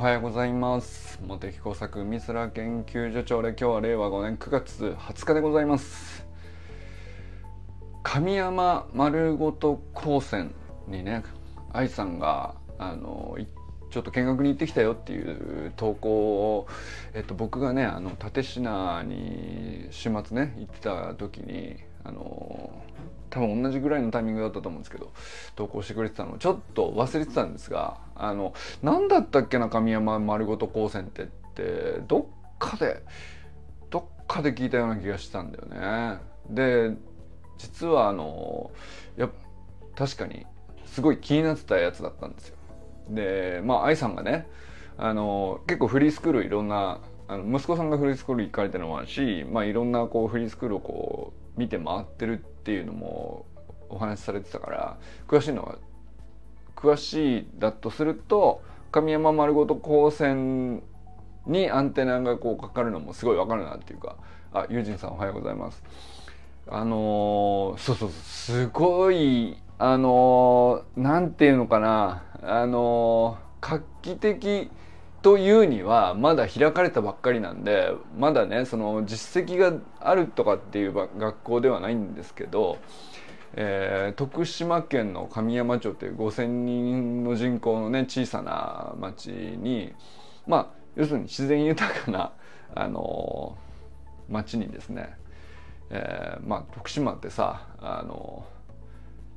はようございます。茂木工作美空研究所長で今日は令和5年9月20日でございます。神山丸ごと高専にね愛さんがあのちょっと見学に行ってきたよっていう投稿を、えっと、僕がねあの立科に週末ね行ってた時にあの多分同じぐらいのタイミングだったと思うんですけど投稿してくれてたのちょっと忘れてたんですがあの何だったっけな神山丸ごと高専ってってどっかでどっかで聞いたような気がしたんだよね。で実はあのや確かにすごい気になってたやつだったんですよ。でまあ愛さんがねあの結構フリースクールいろんなあの息子さんがフリースクール行かれてるのもあるし、まあ、いろんなこうフリースクールをこう見て回ってるっていうのもお話しされてたから詳しいのは詳しいだとすると神山丸ごと高専にアンテナがこうかかるのもすごいわかるなっていうかあユージンさんおはようございます。あのー、そうそうすごいあのー、なんていうのかなあのー、画期的というにはまだ開かれたばっかりなんでまだねその実績があるとかっていう学校ではないんですけど、えー、徳島県の神山町という5,000人の人口のね小さな町にまあ要するに自然豊かな、あのー、町にですね、えー、まあ徳島ってさあのー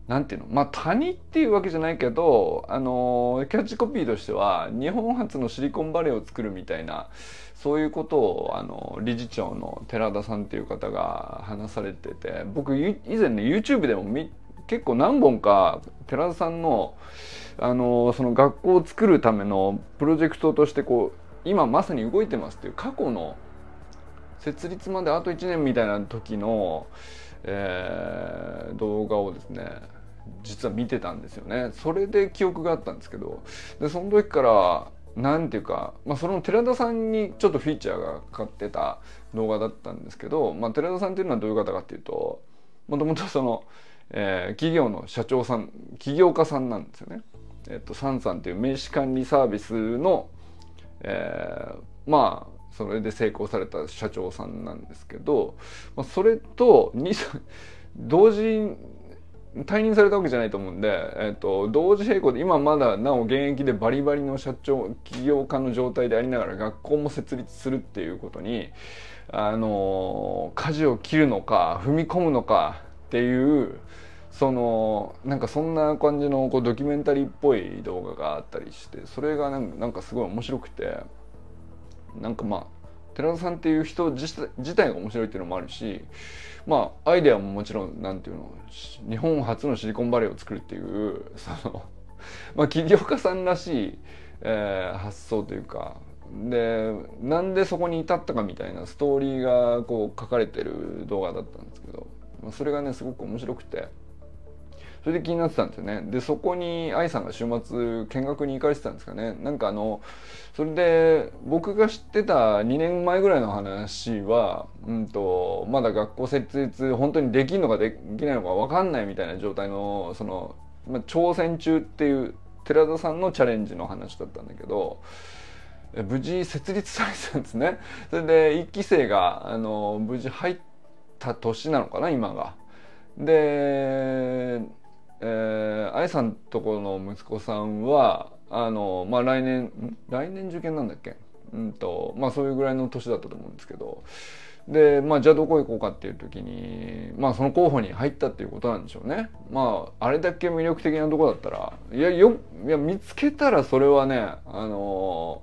なんていうの？まあ谷っていうわけじゃないけどあのキャッチコピーとしては日本初のシリコンバレーを作るみたいなそういうことをあの理事長の寺田さんっていう方が話されてて僕以前ね YouTube でも結構何本か寺田さんのあのその学校を作るためのプロジェクトとしてこう今まさに動いてますっていう過去の設立まであと1年みたいな時の、えー、動画をですね実は見てたんですよねそれで記憶があったんですけどでその時から何ていうか、まあ、その寺田さんにちょっとフィーチャーがかかってた動画だったんですけど、まあ、寺田さんっていうのはどういう方かっていうともともとその、えー、企業の社長さん起業家さんなんですよね。えっと、サンさんっていう名刺管理サービスの、えー、まあそれで成功された社長さんなんですけど、まあ、それと同時退任されたわけじゃないと思うんで、えーと、同時並行で今まだなお現役でバリバリの社長起業家の状態でありながら学校も設立するっていうことにあの舵を切るのか踏み込むのかっていうそのなんかそんな感じのこうドキュメンタリーっぽい動画があったりしてそれがなんかすごい面白くてなんかまあ寺田さんっていう人自体が面白いっていうのもあるしまあアイデアももちろんなんていうの日本初のシリコンバレーを作るっていうその まあ起業家さんらしい、えー、発想というかでなんでそこに至ったかみたいなストーリーがこう書かれてる動画だったんですけど、まあ、それがねすごく面白くて。それで気になってたんですよね。でそこに愛さんが週末見学に行かれてたんですかね。なんかあのそれで僕が知ってた2年前ぐらいの話は、うんと、まだ学校設立本当にできるのかできないのか分かんないみたいな状態のその、まあ、挑戦中っていう寺田さんのチャレンジの話だったんだけど無事設立されてたんですね。それで1期生があの無事入った年なのかな今が。でえー、さんとこの息子さんはあの、まあ、来年来年受験なんだっけ？うんとまあそういうぐらいの年だったと思うんですけど。でまあじゃあどこ行こうかっていう時にまあその候補に入ったっていうことなんでしょうね。まああれだけ魅力的なとこだったらいやよいや見つけたらそれはねあの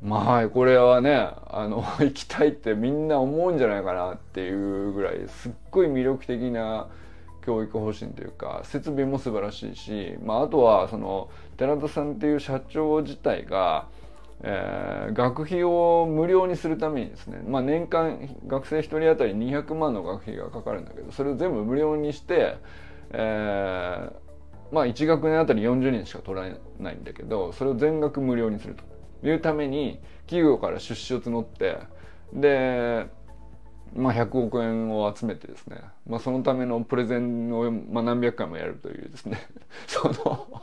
まあこれはねあの 行きたいってみんな思うんじゃないかなっていうぐらいすっごい魅力的な教育方針というか設備も素晴らしいし、まあ、あとはその寺田さんっていう社長自体が、えー、学費を無料にするためにですね、まあ、年間学生1人当たり200万の学費がかかるんだけどそれを全部無料にして、えーまあ、1学年あたり40人しか取らないんだけどそれを全額無料にすると。いうために企業から出資を募ってでまあ、100億円を集めてですね、まあ、そのためのプレゼンを、まあ、何百回もやるというですね。その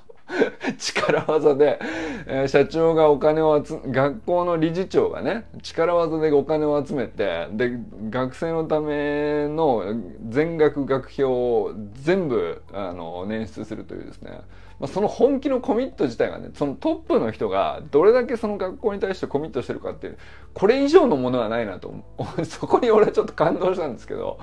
力技で、えー、社長がお金を集学校の理事長がね力技でお金を集めてで学生のための全額学費を全部あの捻出するというですね、まあ、その本気のコミット自体がねそのトップの人がどれだけその学校に対してコミットしてるかっていうこれ以上のものはないなと そこに俺はちょっと感動したんですけど。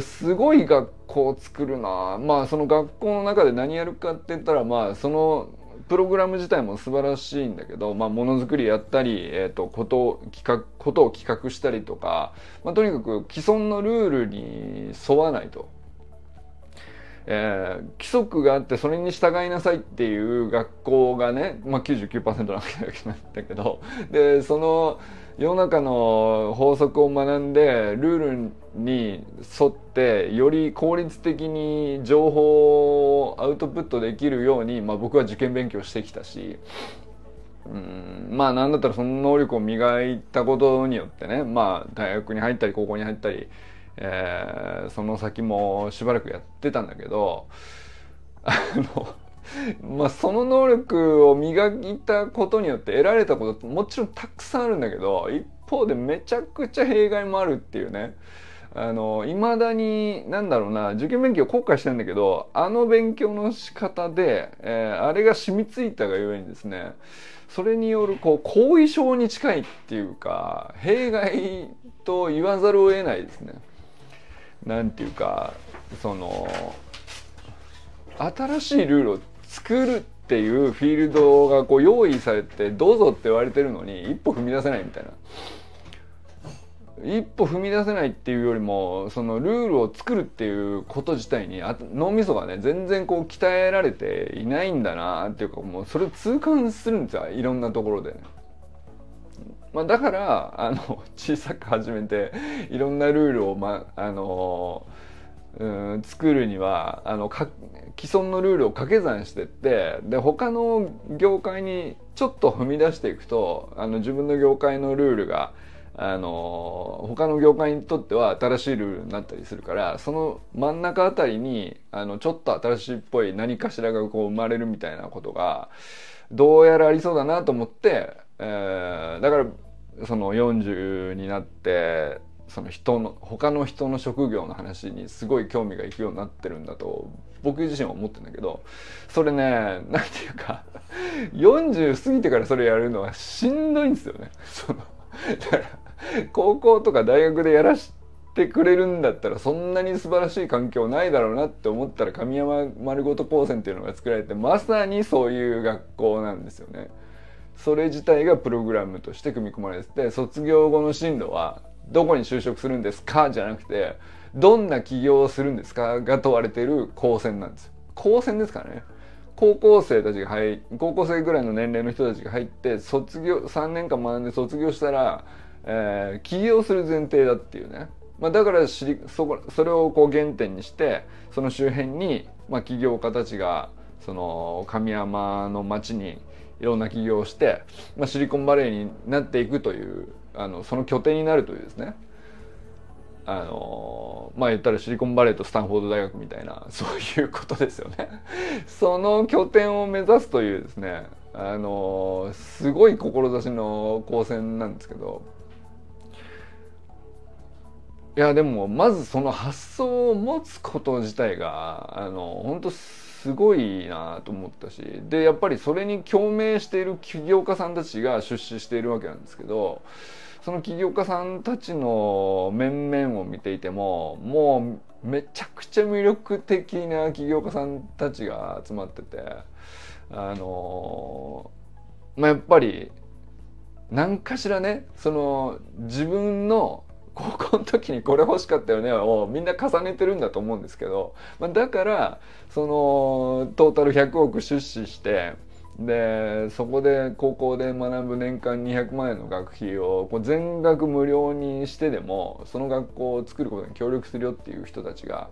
すごい学校を作るなまあその学校の中で何やるかって言ったらまあそのプログラム自体も素晴らしいんだけど、まあ、ものづくりやったり、えーと、ことを企画ことを企画したりとか、まあ、とにかく既存のルールに沿わないと。えー、規則があってそれに従いなさいっていう学校がね、まあ99%なわけなんだけど でその世の中の法則を学んでルールに沿ってより効率的に情報をアウトプットできるように、まあ、僕は受験勉強してきたしうんまあなんだったらその能力を磨いたことによってねまあ大学に入ったり高校に入ったり、えー、その先もしばらくやってたんだけど あのまあその能力を磨いたことによって得られたこともちろんたくさんあるんだけど一方でめちゃくちゃ弊害もあるっていうねあの未だに何だろうな受験勉強後悔してるんだけどあの勉強の仕方で、えー、あれが染みついたがゆえにですねそれによるこう後遺症に近いっていうか弊害と言わざるを得ないですね。なんていうかその新しいルールを作るっていうフィールドがこう用意されてどうぞって言われてるのに一歩踏み出せないみたいな。一歩踏み出せないっていうよりもそのルールを作るっていうこと自体に脳みそがね全然こう鍛えられていないんだなっていうかもうそれ痛感するんですよいろんなところで、ね。まあ、だからあの 小さく始めていろんなルールを、まあのうん作るにはあのか既存のルールを掛け算してってで他の業界にちょっと踏み出していくとあの自分の業界のルールがあの他の業界にとっては新しいルールになったりするからその真ん中あたりにあのちょっと新しいっぽい何かしらがこう生まれるみたいなことがどうやらありそうだなと思って、えー、だからその40になってその人の他の人の職業の話にすごい興味がいくようになってるんだと僕自身は思ってるんだけどそれね何て言うか 40過ぎてからそれやるのはしんどいんですよね。そのだから高校とか大学でやらしてくれるんだったらそんなに素晴らしい環境ないだろうなって思ったら神山丸ごと高専っていうのが作られてまさにそういう学校なんですよね。それ自体がプログラムとして組み込まれてて卒業後の進路はどこに就職するんですか？じゃなくてどんな起業をするんですか？が問われている高専なんですよ。高専ですからね。高校生たちが入高校生ぐらいの年齢の人たちが入って卒業3年間学んで卒業したらえー、起業する前提だっていうね、まあ、だからそこそれをこう原点にしてその周辺に、まあ、起業家たちがその神山の町にいろんな起業をして、まあ、シリコンバレーになっていくというあのその拠点になるというですねあのまあ言ったらシリコンバレーとスタンフォード大学みたいな そういうことですよね。その拠点を目指すというですねあのすごい志の高専なんですけどいやでもまずその発想を持つこと自体があの本当すすごいなと思ったしでやっぱりそれに共鳴している起業家さんたちが出資しているわけなんですけどその起業家さんたちの面々を見ていてももうめちゃくちゃ魅力的な起業家さんたちが集まっててあのまあやっぱり何かしらねその自分の高校の時にこれ欲しかったよね。をみんな重ねてるんだと思うんですけど、まあ、だからそのトータル100億出資してでそこで高校で学ぶ年間200万円の学費をこう全額無料にしてでもその学校を作ることに協力するよっていう人たちが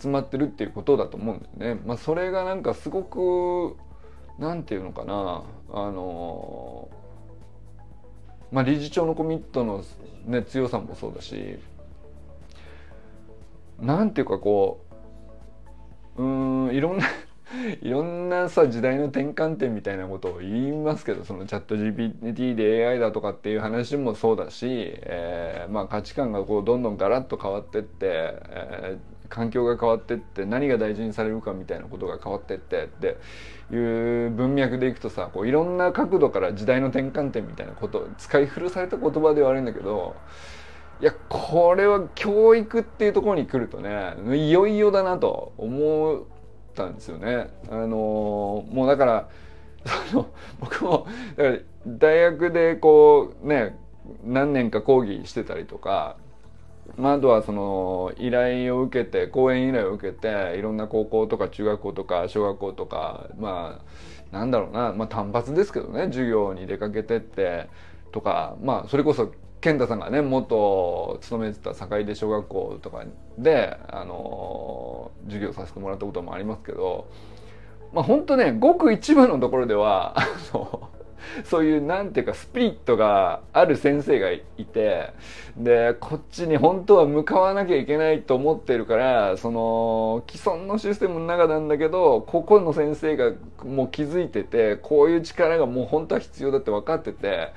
集まってるっていうことだと思うんだよね。まあ、それがなんかすごくなんていうのかな。あのまあ、理事長のコミットの、ね、強さもそうだしなんていうかこううんいろんな いろんなさ時代の転換点みたいなことを言いますけどそのチャット GPT で AI だとかっていう話もそうだし、えー、まあ価値観がこうどんどんガラッと変わってって、え、環境が変わってって何が大事にされるかみたいなことが変わってってっていう文脈でいくとさこういろんな角度から時代の転換点みたいなこと使い古された言葉ではあるんだけどいやこれは教育っていうところに来るとねいよいよだなと思ったんですよね。あのもうだから その僕も大学でこうね何年か講義してたりとか、まあ、あとはその依頼を受けて講演依頼を受けていろんな高校とか中学校とか小学校とかまあなんだろうな、まあ、単発ですけどね授業に出かけてってとかまあそれこそ健太さんがね元勤めてた坂出小学校とかで、あの授業させてもらったこともありますけどまあ本当ねごく一部のところではあのそういうなんていうかスピリットがある先生がいてでこっちに本当は向かわなきゃいけないと思ってるからその既存のシステムの中なんだけどここの先生がもう気づいててこういう力がもう本当は必要だって分かってて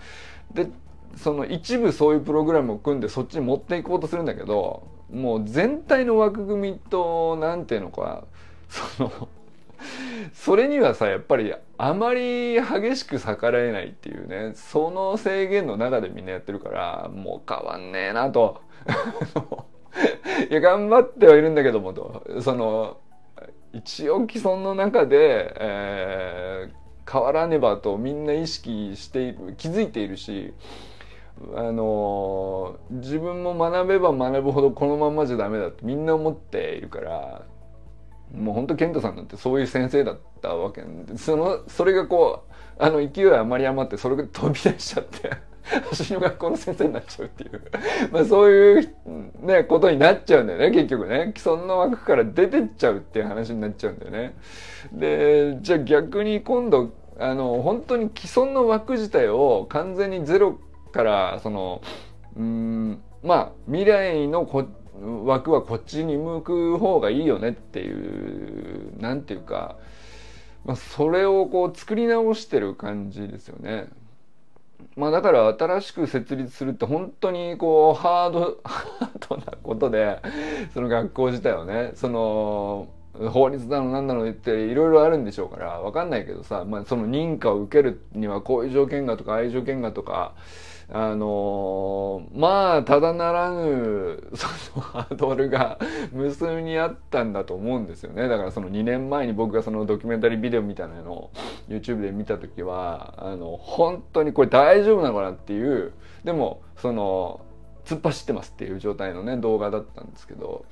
でその一部そういうプログラムを組んでそっちに持っていこうとするんだけどもう全体の枠組みと何ていうのかそのそれにはさやっぱりあまり激しく逆らえないっていうねその制限の中でみんなやってるからもう変わんねえなと。いや頑張ってはいるんだけどもと。その一応既存の中で、えー、変わらねばとみんな意識している気づいているしあの自分も学べば学ぶほどこのままじゃダメだってみんな思っているからもうほんと健太さんなんてそういう先生だったわけでそのそれがこうあの勢いあまり余ってそれが飛び出しちゃって 私の学校の先生になっちゃうっていう まあそういうねことになっちゃうんだよね結局ね既存の枠から出てっちゃうっていう話になっちゃうんだよね。でじゃあ逆に今度あの本当に既存の枠自体を完全にゼロからそのうんまあ未来のこ枠はこっちに向く方がいいよねっていう何て言うか、まあ、それをこう作り直してる感じですよね。まあだから新しく設立するって本当にこうハード ハードなことでその学校自体はねその法律だの何だの言っていろいろあるんでしょうから分かんないけどさ、まあ、その認可を受けるにはこういう条件がとかああいう条件がとかあの、まあただならぬそのハードルが無数にあったんだと思うんですよね。だからその2年前に僕がそのドキュメンタリービデオみたいなのを YouTube で見た時はあの本当にこれ大丈夫なのかなっていうでもその突っ走ってますっていう状態のね動画だったんですけど。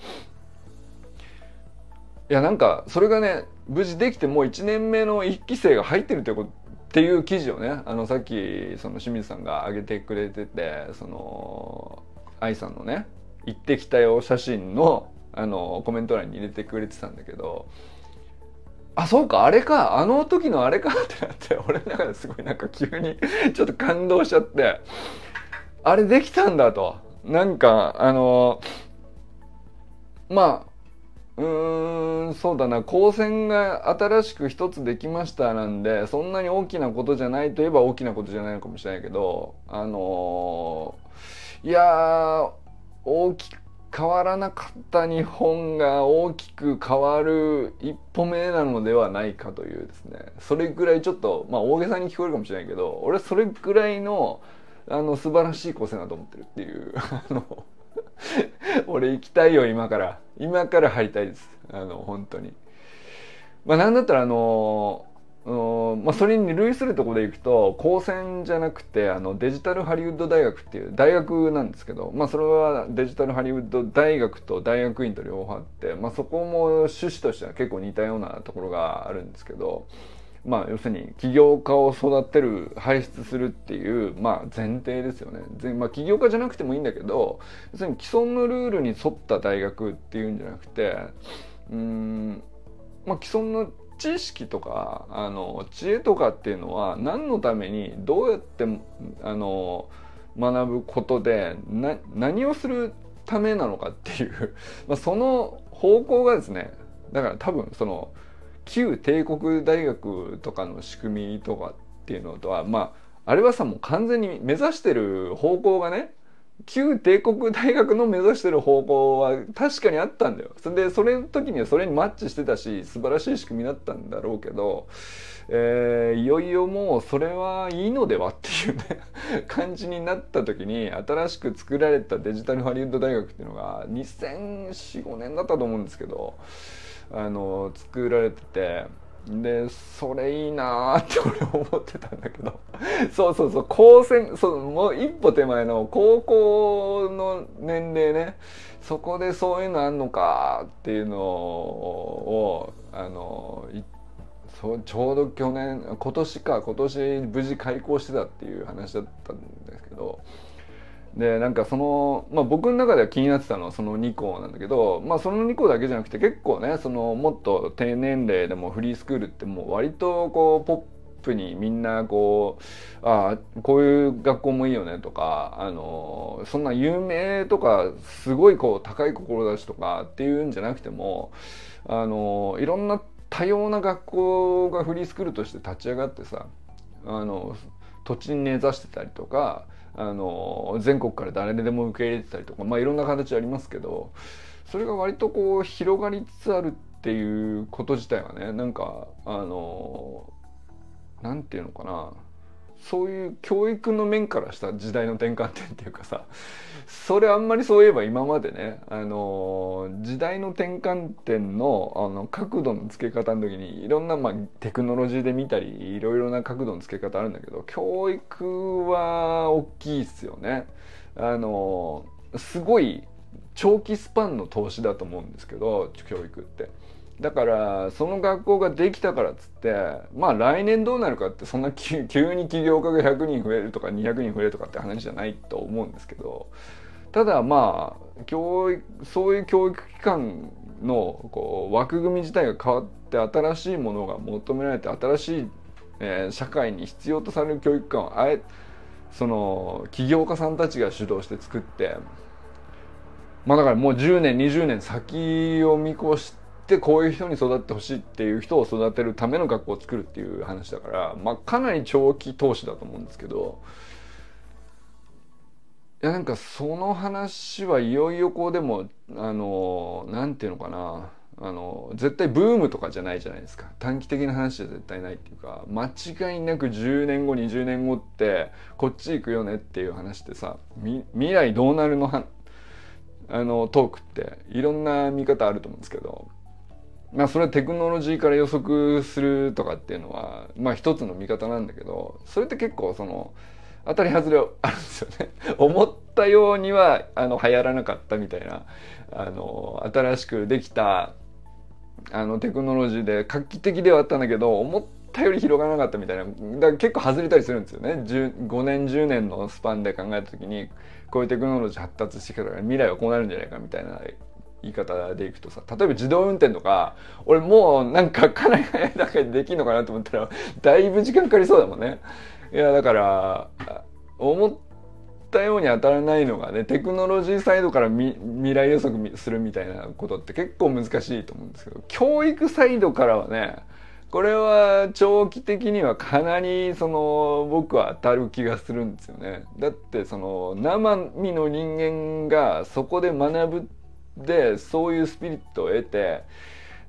いやなんかそれがね無事できてもう1年目の1期生が入ってるってことっていう記事をねあのさっきその清水さんが上げてくれててその愛さんのね「行ってきたよ」写真のあのコメント欄に入れてくれてたんだけどあそうかあれかあの時のあれかってなって 俺の中ですごいなんか急にちょっと感動しちゃってあれできたんだと。なんかあのまあうーんそうだな。光線が新しく一つできましたなんでそんなに大きなことじゃないといえば大きなことじゃないのかもしれないけどあのー、いや大きく変わらなかった日本が大きく変わる一歩目なのではないかというですね。それぐらいちょっとまあ大げさに聞こえるかもしれないけど俺はそれぐらいのあの素晴らしい光線だと思ってるっていう あの 俺行きたいよ今から。今から入りたいです。あの本当に。まあなんだったらあのまあ、それに類するとこでいくと高専じゃなくてあのデジタルハリウッド大学っていう大学なんですけど、まあ、それはデジタルハリウッド大学と大学院と両方あって、まあ、そこも趣旨としては結構似たようなところがあるんですけど、まあ、要するに起業家を育てる輩出するっていう、まあ、前提ですよね、まあ、起業家じゃなくてもいいんだけど要するに既存のルールに沿った大学っていうんじゃなくてうん、まあ、既存の知識とかあの知恵とかっていうのは何のためにどうやってあの学ぶことでな何をするためなのかっていう、まあ、その方向がですねだから多分その旧帝国大学とかの仕組みとかっていうのとはまああれはさもう完全に目指してる方向がね旧帝国大学の目指してる方向は確かにあったんだよ。それでそれの時にはそれにマッチしてたし素晴らしい仕組みだったんだろうけど、えー、いよいよもうそれはいいのではっていうね 感じになった時に新しく作られたデジタルハリウッド大学っていうのが2004,5年だったと思うんですけどあの作られてて。でそれいいなって俺思ってたんだけど そうそうそう高専そうもう一歩手前の高校の年齢ねそこでそういうのあんのかっていうのをあのそうちょうど去年今年か今年無事開校してたっていう話だったんですけどでなんかその、まあ、僕の中では気になってたのはその2校なんだけど、まあ、その2校だけじゃなくて結構ねそのもっと低年齢でもフリースクールってもう割とこうポップにみんなこうああこういう学校もいいよねとかあのそんな有名とかすごいこう高い志とかっていうんじゃなくてもあのいろんな多様な学校がフリースクールとして立ち上がってさあの土地に根ざしてたりとかあの全国から誰でも受け入れてたりとか、まあ、いろんな形ありますけどそれが割とこう広がりつつあるっていうこと自体はねなんかあの何て言うのかな。そういう教育の面からした時代の転換点っていうかさそれあんまりそういえば今までね、あの時代の転換点のあの角度の付け方の時にいろんな、まあ、テクノロジーで見たりいろいろな角度の付け方あるんだけど教育は大きいっすよね。あのすごい長期スパンの投資だと思うんですけど教育って。だからその学校ができたからっつってまあ来年どうなるかってそんな 急に起業家が100人増えるとか200人増えるとかって話じゃないと思うんですけどただまあ教育そういう教育機関のこう枠組み自体が変わって新しいものが求められて新しい、えー、社会に必要とされる教育機関をあえその起業家さんたちが主導して作ってまあだからもう10年20年先を見越してってこういう人に育ってほしいっていう人を育てるための学校を作るっていう話だから、まあ、かなり長期投資だと思うんですけどいやなんかその話はいよいよこうでもあのなんていうのかなあの絶対ブームとかじゃないじゃないですか。短期的な話じゃ絶対ないっていうか間違いなく10年後20年後ってこっち行くよねっていう話ってさ未来どうなるのあのトークっていろんな見方あると思うんですけどまあそれはテクノロジーから予測するとかっていうのはまあ一つの見方なんだけどそれって結構その当たり外れあるんですよね。思ったようにはあの流行らなかったみたいなあの新しくできたあのテクノロジーで画期的ではあったんだけど思ったより広がらなかったみたいな。だから結構外れたりするんですよね。5年10年のスパンで考えた時にこういうテクノロジー発達してきたから未来はこうなるんじゃないかみたいな言い方でいくとさ例えば自動運転とか俺もうなんか かなり早い段階でできるのかなと思ったらだいぶ時間かかりそうだもんねいやだから思ったように当たらないのがねテクノロジーサイドから未来予測するみたいなことって結構難しいと思うんですけど教育サイドからはねこれは長期的にはかなりその僕は当たる気がするんですよね。だってその生身の人間がそこで学ぶでそういうスピリットを得て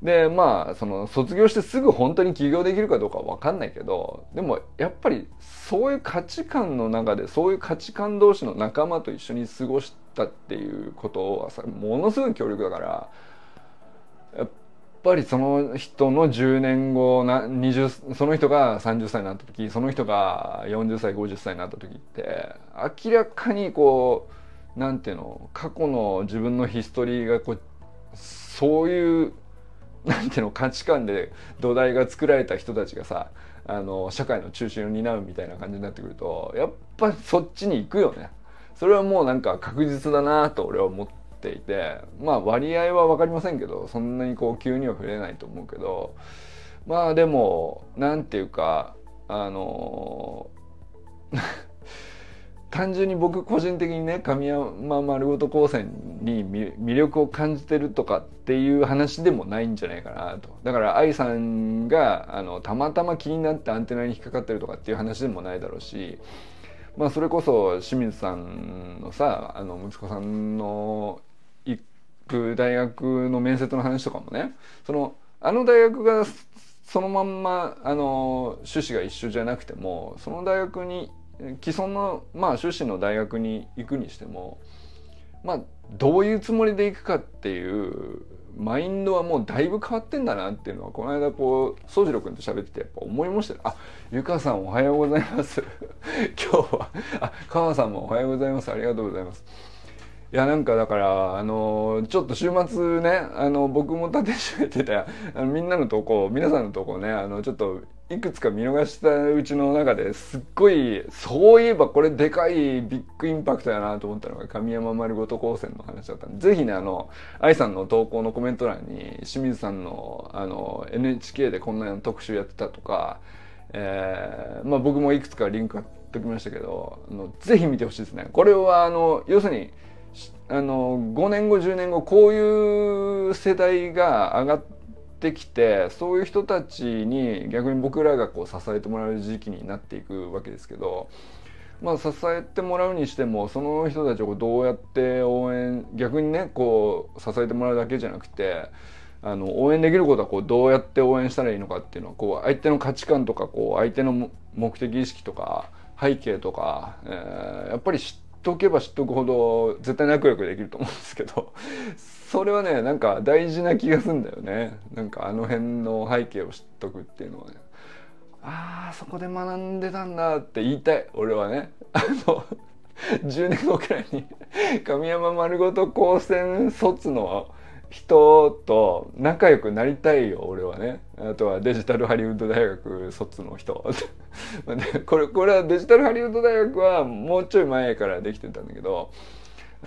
でまあその卒業してすぐ本当に起業できるかどうかは分かんないけどでもやっぱりそういう価値観の中でそういう価値観同士の仲間と一緒に過ごしたっていうことはさものすごい強力だからやっぱりその人の10年後な20その人が30歳になった時その人が40歳50歳になった時って明らかにこうなんていうの？過去の自分のヒストリーがこうそういうなんていうの？価値観で土台が作られた人たちがさあの社会の中心を担うみたいな感じになってくるとやっぱりそっちに行くよね。それはもうなんか確実だなと俺は思っていてまあ割合は分かりませんけどそんなにこう急には触れないと思うけどまあでもなんていうかあの単純に僕個人的にね神山丸ごと高専に魅力を感じてるとかっていう話でもないんじゃないかなと。だから愛さんがあのたまたま気になってアンテナに引っかかってるとかっていう話でもないだろうしまあそれこそ清水さんのさあの息子さんの行く大学の面接の話とかもねそのあの大学がそのまんまあの趣旨が一緒じゃなくてもその大学に既存の、まあ、修士の大学に行くにしてもまあどういうつもりで行くかっていうマインドはもうだいぶ変わってんだなっていうのはこの間こう宗次郎君と喋っててやっぱ思いました。あゆかさんおはようございます 今日はあ川さんもおはようございますありがとうございます。いやなんかだからあのちょっと週末ねあの僕も立て締めてたあのみんなの投稿皆さんの投稿ねあのちょっといくつか見逃したうちの中ですっごいそういえばこれでかいビッグインパクトやなと思ったのが神山丸ごと高専の話だったんでぜひねあの愛さんの投稿のコメント欄に清水さんのあの NHK でこんな特集やってたとか、えー、まあ、僕もいくつかリンク貼っときましたけどあのぜひ見てほしいですね。これはあの要するにあの5年後10年後こういう世代が上がってってきてそういう人たちに逆に僕らがこう支えてもらう時期になっていくわけですけど。まあ、支えてもらうにしてもその人たちをどうやって応援逆にねこう支えてもらうだけじゃなくてあの応援できることはこうどうやって応援したらいいのかっていうのはこう相手の価値観とかこう相手の目的意識とか背景とか、えー、やっぱり知っておけば知っておくほど絶対仲良くできると思うんですけどそれはねなんか大事な気がするんだよね。なんかあの辺の背景を知っとくっていうのはね。ああそこで学んでたんだって言いたい俺はね。あの10年後くらいに神山丸ごと高専卒の人と仲良くなりたいよ俺はね。あとはデジタルハリウッド大学卒の人。これこれはデジタルハリウッド大学はもうちょい前からできてたんだけど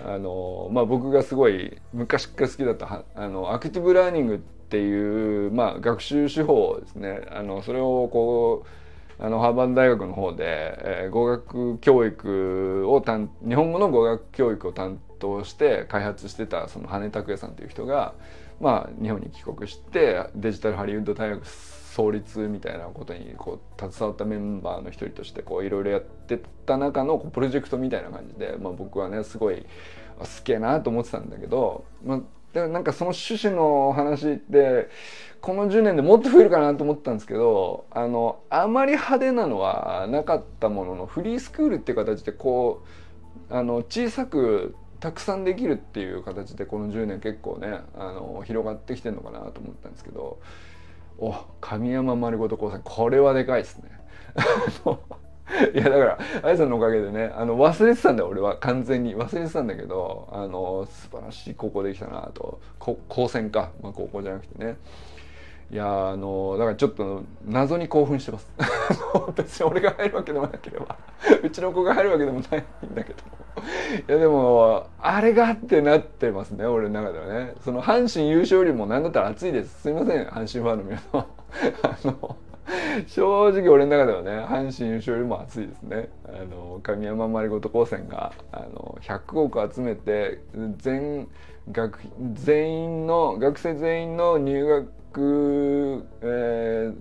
あの、まあ、僕がすごい昔から好きだったあのアクティブラーニングっていう、まあ、学習手法ですね。あのそれをこうあのハーバード大学の方で、えー、語学教育を日本語の語学教育を担当して開発してたその羽根拓也さんという人が、まあ、日本に帰国してデジタルハリウッド大学創立みたいなことにこう携わったメンバーの一人としていろいろやってた中のプロジェクトみたいな感じで、まあ、僕はねすごい好きやなと思ってたんだけど、まあ、でなんかその趣旨の話ってこの10年でもっと増えるかなと思ったんですけどあのあまり派手なのはなかったもののフリースクールっていう形でこうあの小さくたくさんできるっていう形でこの10年結構ねあの広がってきてるのかなと思ったんですけどお神山丸ごと高専これはでかいですね。いやだからあやさんのおかげでねあの忘れてたんだよ俺は。完全に。忘れてたんだけどあの素晴らしい高校できたなと。高専か、まあ、高校じゃなくてね。いやあのだからちょっと謎に興奮してます。別に俺が入るわけでもなければうちの子が入るわけでもないんだけどいやでもあれがってなってますね俺の中ではね。その阪神優勝よりも何だったら熱いです。すいません阪神ファンの皆さん。あの正直俺の中ではね阪神優勝よりも熱いですね。あの神山丸ごと高専があの100億集めて全学全員の学生全員の入学えー、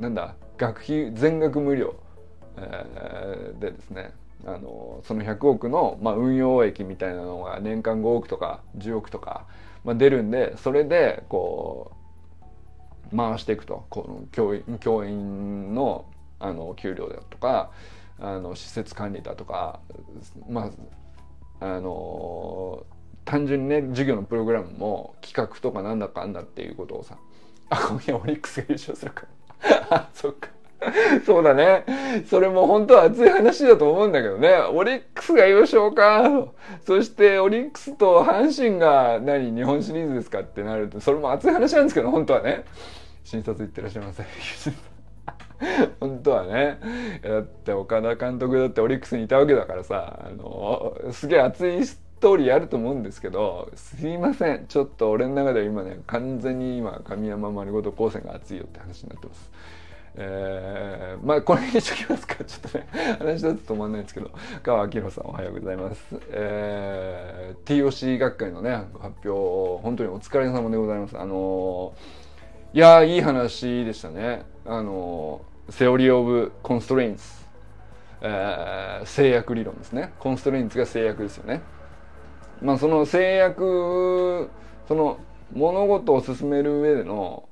なんだ学費全額無料、えー、でですねあのその100億の、まあ、運用益みたいなのが年間5億とか10億とか、まあ、出るんでそれでこう回していくとこの教員教員のあの給料だとかあの施設管理だとかまああの単純にね授業のプログラムも企画とかなんだかんだっていうことをさあ今夜オリックスが優勝するか あそっかそうだね。それも本当は熱い話だと思うんだけどね。オリックスが優勝か。そしてオリックスと阪神が何日本シリーズですかってなると、それも熱い話なんですけど、本当はね。診察行ってらっしゃいませ。本当はね。だって岡田監督だってオリックスにいたわけだからさ、あの、すげえ熱い通りやると思うんですけどすいません。ちょっと俺の中では今ね完全に今神山丸ごと高専が熱いよって話になってます。えー、まあこれにしときますか。ちょっとね話だと止まんないんですけど。川明さんおはようございます、えー、TOC 学会のね発表本当にお疲れ様でございます。あのー、いやいい話でしたね。あのー、セオリー・オブ・コンストレインツ、えー、制約理論ですね。コンストレインツが制約ですよね。まあその制約その物事を進める上での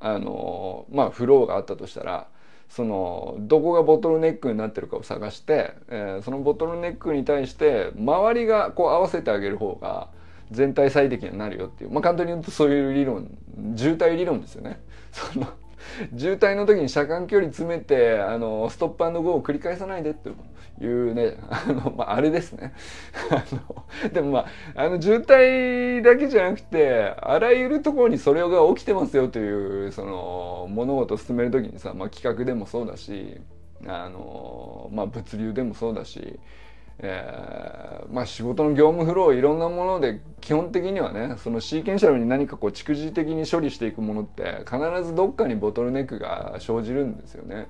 あのまあフローがあったとしたらそのどこがボトルネックになってるかを探して、えー、そのボトルネックに対して周りがこう合わせてあげる方が全体最適になるよっていうまあ簡単に言うとそういう理論渋滞理論ですよね。その渋滞の時に車間距離詰めてあのストップゴーを繰り返さないでっていうねあの、まあ、あれですね。あのでもまああの渋滞だけじゃなくてあらゆるところにそれが起きてますよというその物事を進める時にさ、まあ、企画でもそうだしあの、まあ、物流でもそうだしえー、まあ仕事の業務フローいろんなもので基本的にはねそのシーケンシャルに何かこう蓄次的に処理していくものって必ずどっかにボトルネックが生じるんですよね。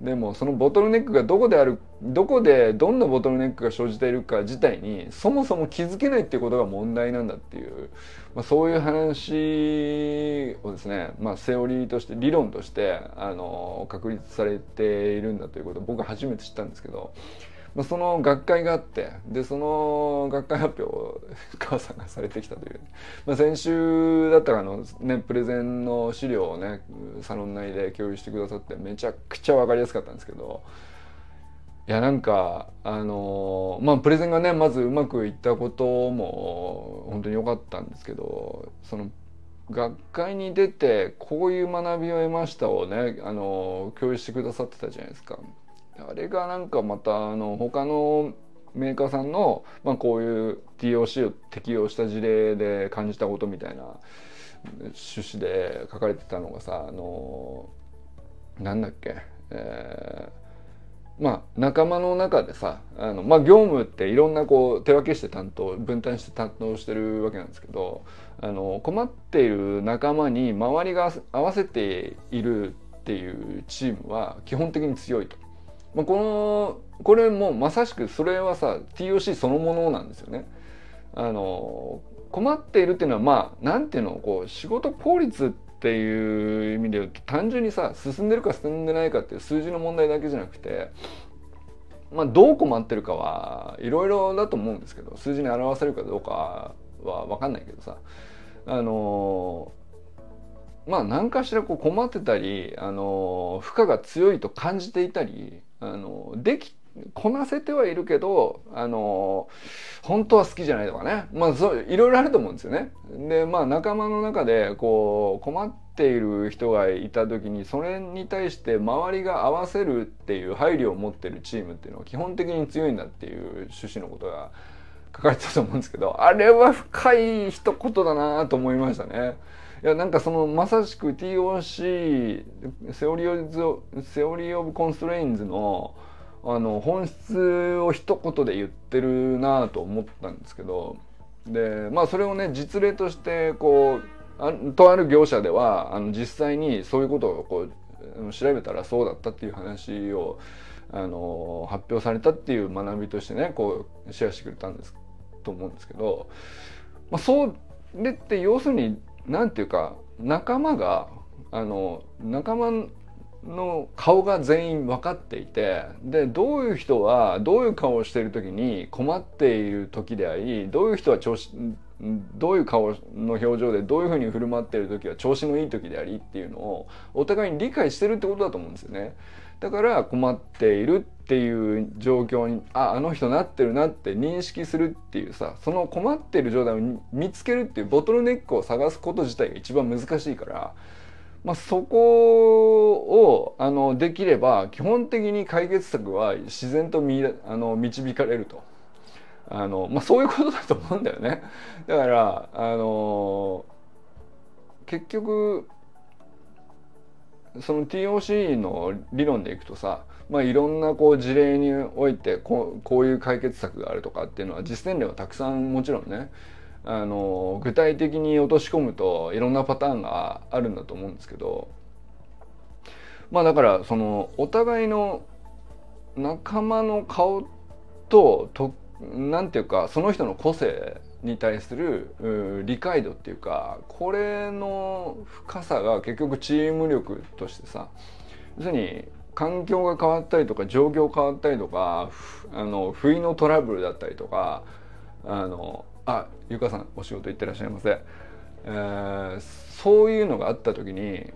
でもそのボトルネックがどこであるどこでどんなボトルネックが生じているか自体にそもそも気づけないっていうことが問題なんだっていう、まあ、そういう話をですね、まあ、セオリーとして理論としてあの確立されているんだということを僕は初めて知ったんですけどまあ、その学会があってでその学会発表を母さんがされてきたという、まあ、先週だったらあの、ね、プレゼンの資料をねサロン内で共有してくださってめちゃくちゃ分かりやすかったんですけどいやなんかあのまあプレゼンがねまずうまくいったことも本当に良かったんですけどその学会に出てこういう学びを得ましたをねあの共有してくださってたじゃないですか。あれがなんかまたあの他のメーカーさんの、まあ、こういう TOC を適用した事例で感じたことみたいな趣旨で書かれてたのがさあのなんだっけ、えー、まあ仲間の中でさあの、まあ、業務っていろんなこう手分けして担当分担して担当してるわけなんですけどあの困っている仲間に周りが合わせているっていうチームは基本的に強いと。まあ、このこれもまさしくそれはさ TOC そのものなんですよね。あの困っているっていうのはまあなんていうのこう仕事効率っていう意味で言うと単純にさ進んでるか進んでないかっていう数字の問題だけじゃなくてまあどう困ってるかはいろいろだと思うんですけど数字に表せるかどうかは分かんないけどさあのまあ何かしらこう困ってたりあの負荷が強いと感じていたりあのできこなせてはいるけどあの本当は好きじゃないとかねまあそういろいろあると思うんですよね。でまあ仲間の中でこう困っている人がいた時にそれに対して周りが合わせるっていう配慮を持ってるチームっていうのは基本的に強いんだっていう趣旨のことが書かれてたと思うんですけどあれは深い一言だなと思いましたね。いやなんかそのまさしく TOC theory theory of constraints のあの本質を一言で言ってるなと思ったんですけどでまあそれをね実例としてこうあとある業者ではあの実際にそういうことをこう調べたらそうだったっていう話をあの発表されたっていう学びとしてねこうシェアしてくれたんですと思うんですけど、まあ、それって要するになんていうか仲間があの仲間の顔が全員分かっていてでどういう人はどういう顔をしている時に困っている時でありどういう人は調子どういう顔の表情でどういうふうに振る舞ってる時は調子のいい時でありっていうのをお互いに理解してるってことだと思うんですよね。だから困っているっていう状況にああの人なってるなって認識するっていうさその困ってる状態を見つけるっていうボトルネックを探すこと自体が一番難しいから、まあ、そこをあのできれば基本的に解決策は自然とみあの導かれると。あのまあ、そういうことだと思うんだよね。だからあの結局その TOC の理論でいくとさ、まあ、いろんなこう事例においてこうこういう解決策があるとかっていうのは実践例はたくさんもちろんねあの具体的に落とし込むといろんなパターンがあるんだと思うんですけどまあだからそのお互いの仲間の顔ととなんていうかその人の個性に対する理解度っていうかこれの深さが結局チーム力としてさ要するに環境が変わったりとか状況変わったりとかあの不意のトラブルだったりとかあのあゆかさんお仕事行ってらっしゃいませ、えー、そういうのがあった時に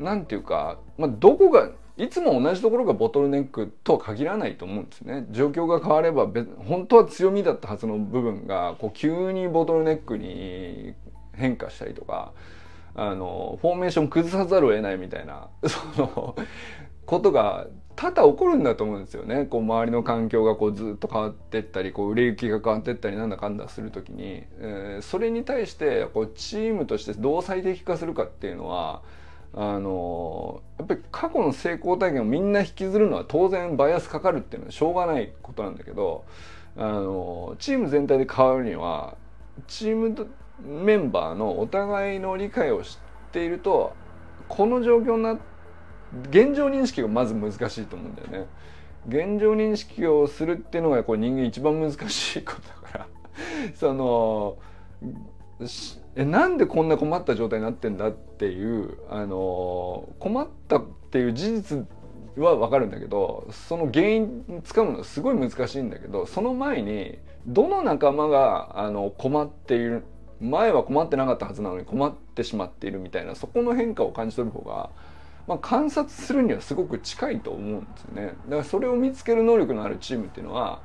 何て言うか、まあ、どこがいつも同じところがボトルネックとは限らないと思うんですね。状況が変われば本当は強みだったはずの部分がこう急にボトルネックに変化したりとかあのフォーメーション崩さざるを得ないみたいな そのことが多々起こるんだと思うんですよね。こう周りの環境がこうずっと変わってったりこう売れ行きが変わってったりなんだかんだする時に、えー、それに対してこうチームとしてどう最適化するかっていうのはあのやっぱり過去の成功体験をみんな引きずるのは当然バイアスかかるっていうのはしょうがないことなんだけどあのチーム全体で変わるにはチームメンバーのお互いの理解を知っているとこの状況になって現状認識がまず難しいと思うんだよね。現状認識をするっていうのがこう人間一番難しいことだから そのえなんでこんな困った状態になってんだっていうあの困ったっていう事実は分かるんだけどその原因つかむのすごい難しいんだけどその前にどの仲間があの困っている前は困ってなかったはずなのに困ってしまっているみたいなそこの変化を感じ取る方が、まあ、観察するにはすごく近いと思うんですよね。だからそれを見つける能力のあるチームっていうのは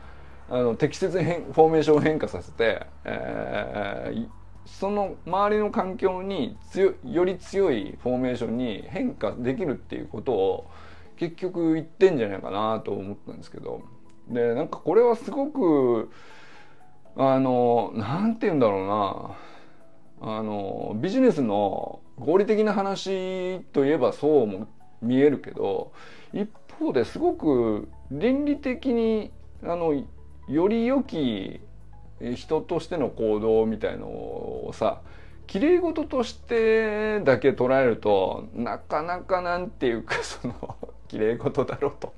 あの適切にフォーメーションを変化させて、えー、その周りの環境に強より強いフォーメーションに変化できるっていうことを結局言ってんじゃないかなと思ったんですけどでなんかこれはすごくあの何て言うんだろうなあのビジネスの合理的な話といえばそうも見えるけど一方ですごく倫理的にあのより良き人としての行動みたいのをさ綺麗事としてだけ捉えるとなかなかなんていうかその 綺麗事だろうと。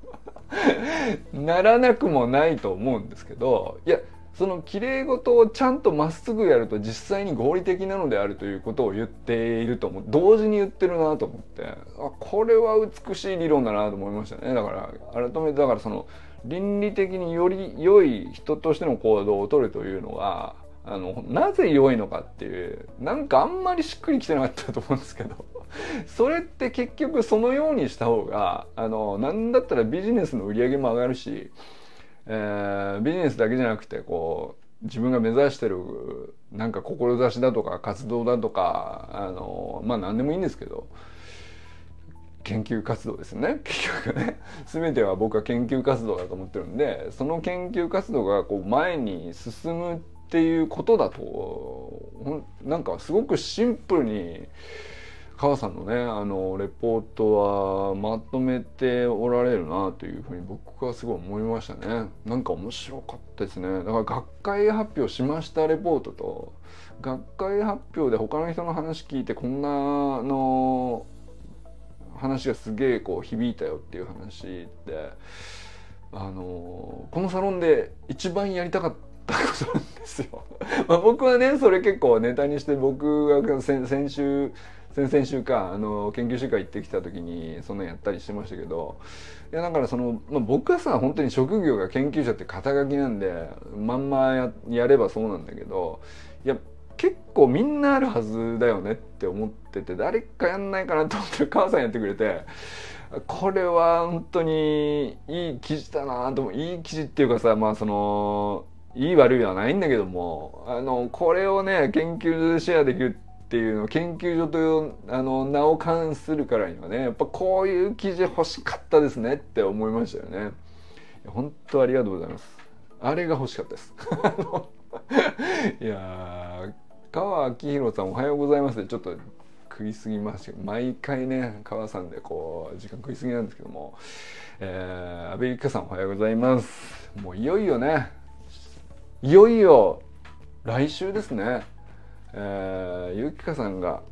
ならなくもないと思うんですけどいやその綺麗事をちゃんとまっすぐやると実際に合理的なのであるということを言っていると思う。同時に言ってるなと思って。あこれは美しい理論だなと思いましたねだから改めてだからその倫理的により良い人としての行動をとるというのがあのなぜ良いのかっていうなんかあんまりしっくりきてなかったと思うんですけど。それって結局そのようにした方があのなんだったらビジネスの売り上げも上がるし、えー、ビジネスだけじゃなくてこう自分が目指してるなんか志だとか活動だとかあのまあ何でもいいんですけど研究活動ですね。結局ね。全ては僕は研究活動だと思ってるんでその研究活動がこう前に進むっていうことだとなんかすごくシンプルに川さんのねあのレポートはまとめておられるなというふうに僕はすごい思いましたねなんか面白かったですねだから学会発表しましたレポートと学会発表で他の人の話聞いてこんなの話がすげえこう響いたよっていう話であのこのサロンで一番やりたかったことなんですよ。まあ僕はねそれ結構ネタにして僕が先先週先々週かあの研究集会行ってきた時にそんなやったりしてましたけどいやだからその、まあ、僕はさ本当に職業が研究者って肩書きなんでまんまややればそうなんだけどいや結構みんなあるはずだよねって思ってて誰かやんないかなと思って母さんやってくれてこれは本当にいい記事だなと思ういい記事っていうかさまあそのいい悪いはないんだけどもあのこれをね研究シェアできるっていうの研究所というあの名を冠するからにはねやっぱこういう記事欲しかったですねって思いましたよね。本当ありがとうございます。あれが欲しかったです。いや川明宏さんおはようございます。ちょっと食いすぎました毎回ね川さんでこう時間食いすぎなんですけども、えー、安倍ゆきさんおはようございます。もういよいよね。いよいよ来週ですね、えー、ゆきかさんが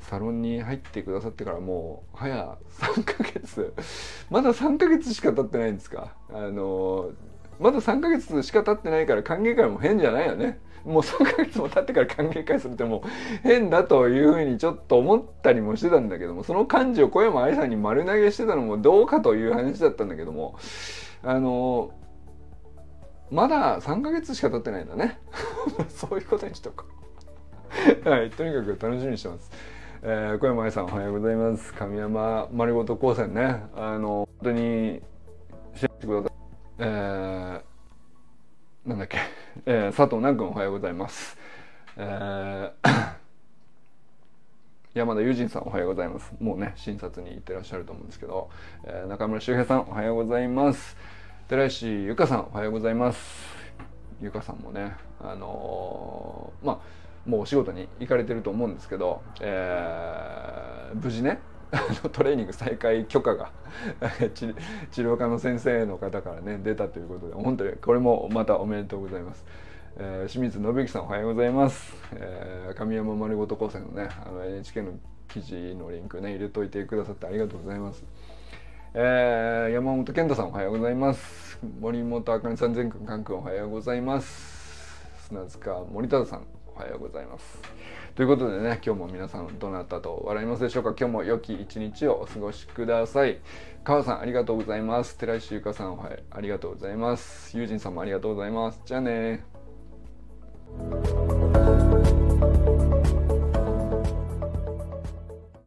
サロンに入ってくださってからもう早3ヶ月。まだ3ヶ月しか経ってないんですか？あのまだ3ヶ月しか経ってないから歓迎会も変じゃないよね。もう3ヶ月も経ってから歓迎会するってもう変だというふうにちょっと思ったりもしてたんだけどもその感じを小山愛さんに丸投げしてたのもどうかという話だったんだけどもあのまだ3ヶ月しか経ってないんだね。そういうことにしとこう。はいとにかく楽しみにしてます。えー、小山愛さんおはようございます。神山丸ごと高専ね。あの本当に知ってください。えー、なんだっけ、えー、佐藤南君おはようございます、えー、山田友人さんおはようございます。もうね診察に行ってらっしゃると思うんですけど、えー、中村修平さんおはようございます。寺石由香さんおはようございます由香さんもねあのー、まあもうお仕事に行かれてると思うんですけど、えー、無事ねトレーニング再開許可が 治療科の先生の方からね出たということで本当にこれもまたおめでとうございます。えー、清水信之さんおはようございます。えー、神山丸ごと高専のねあの NHK の記事のリンクね入れといてくださってありがとうございます。えー、山本健太さんおはようございます。森本あかねさん全くんかんくんおはようございます。砂塚森田さんおはようございます。ということでね、今日も皆さんどなたと笑いますでしょうか今日も良き一日をお過ごしください。川さんありがとうございます。寺石ゆかさんおはありがとうございます。友人さんもありがとうございます。じゃあね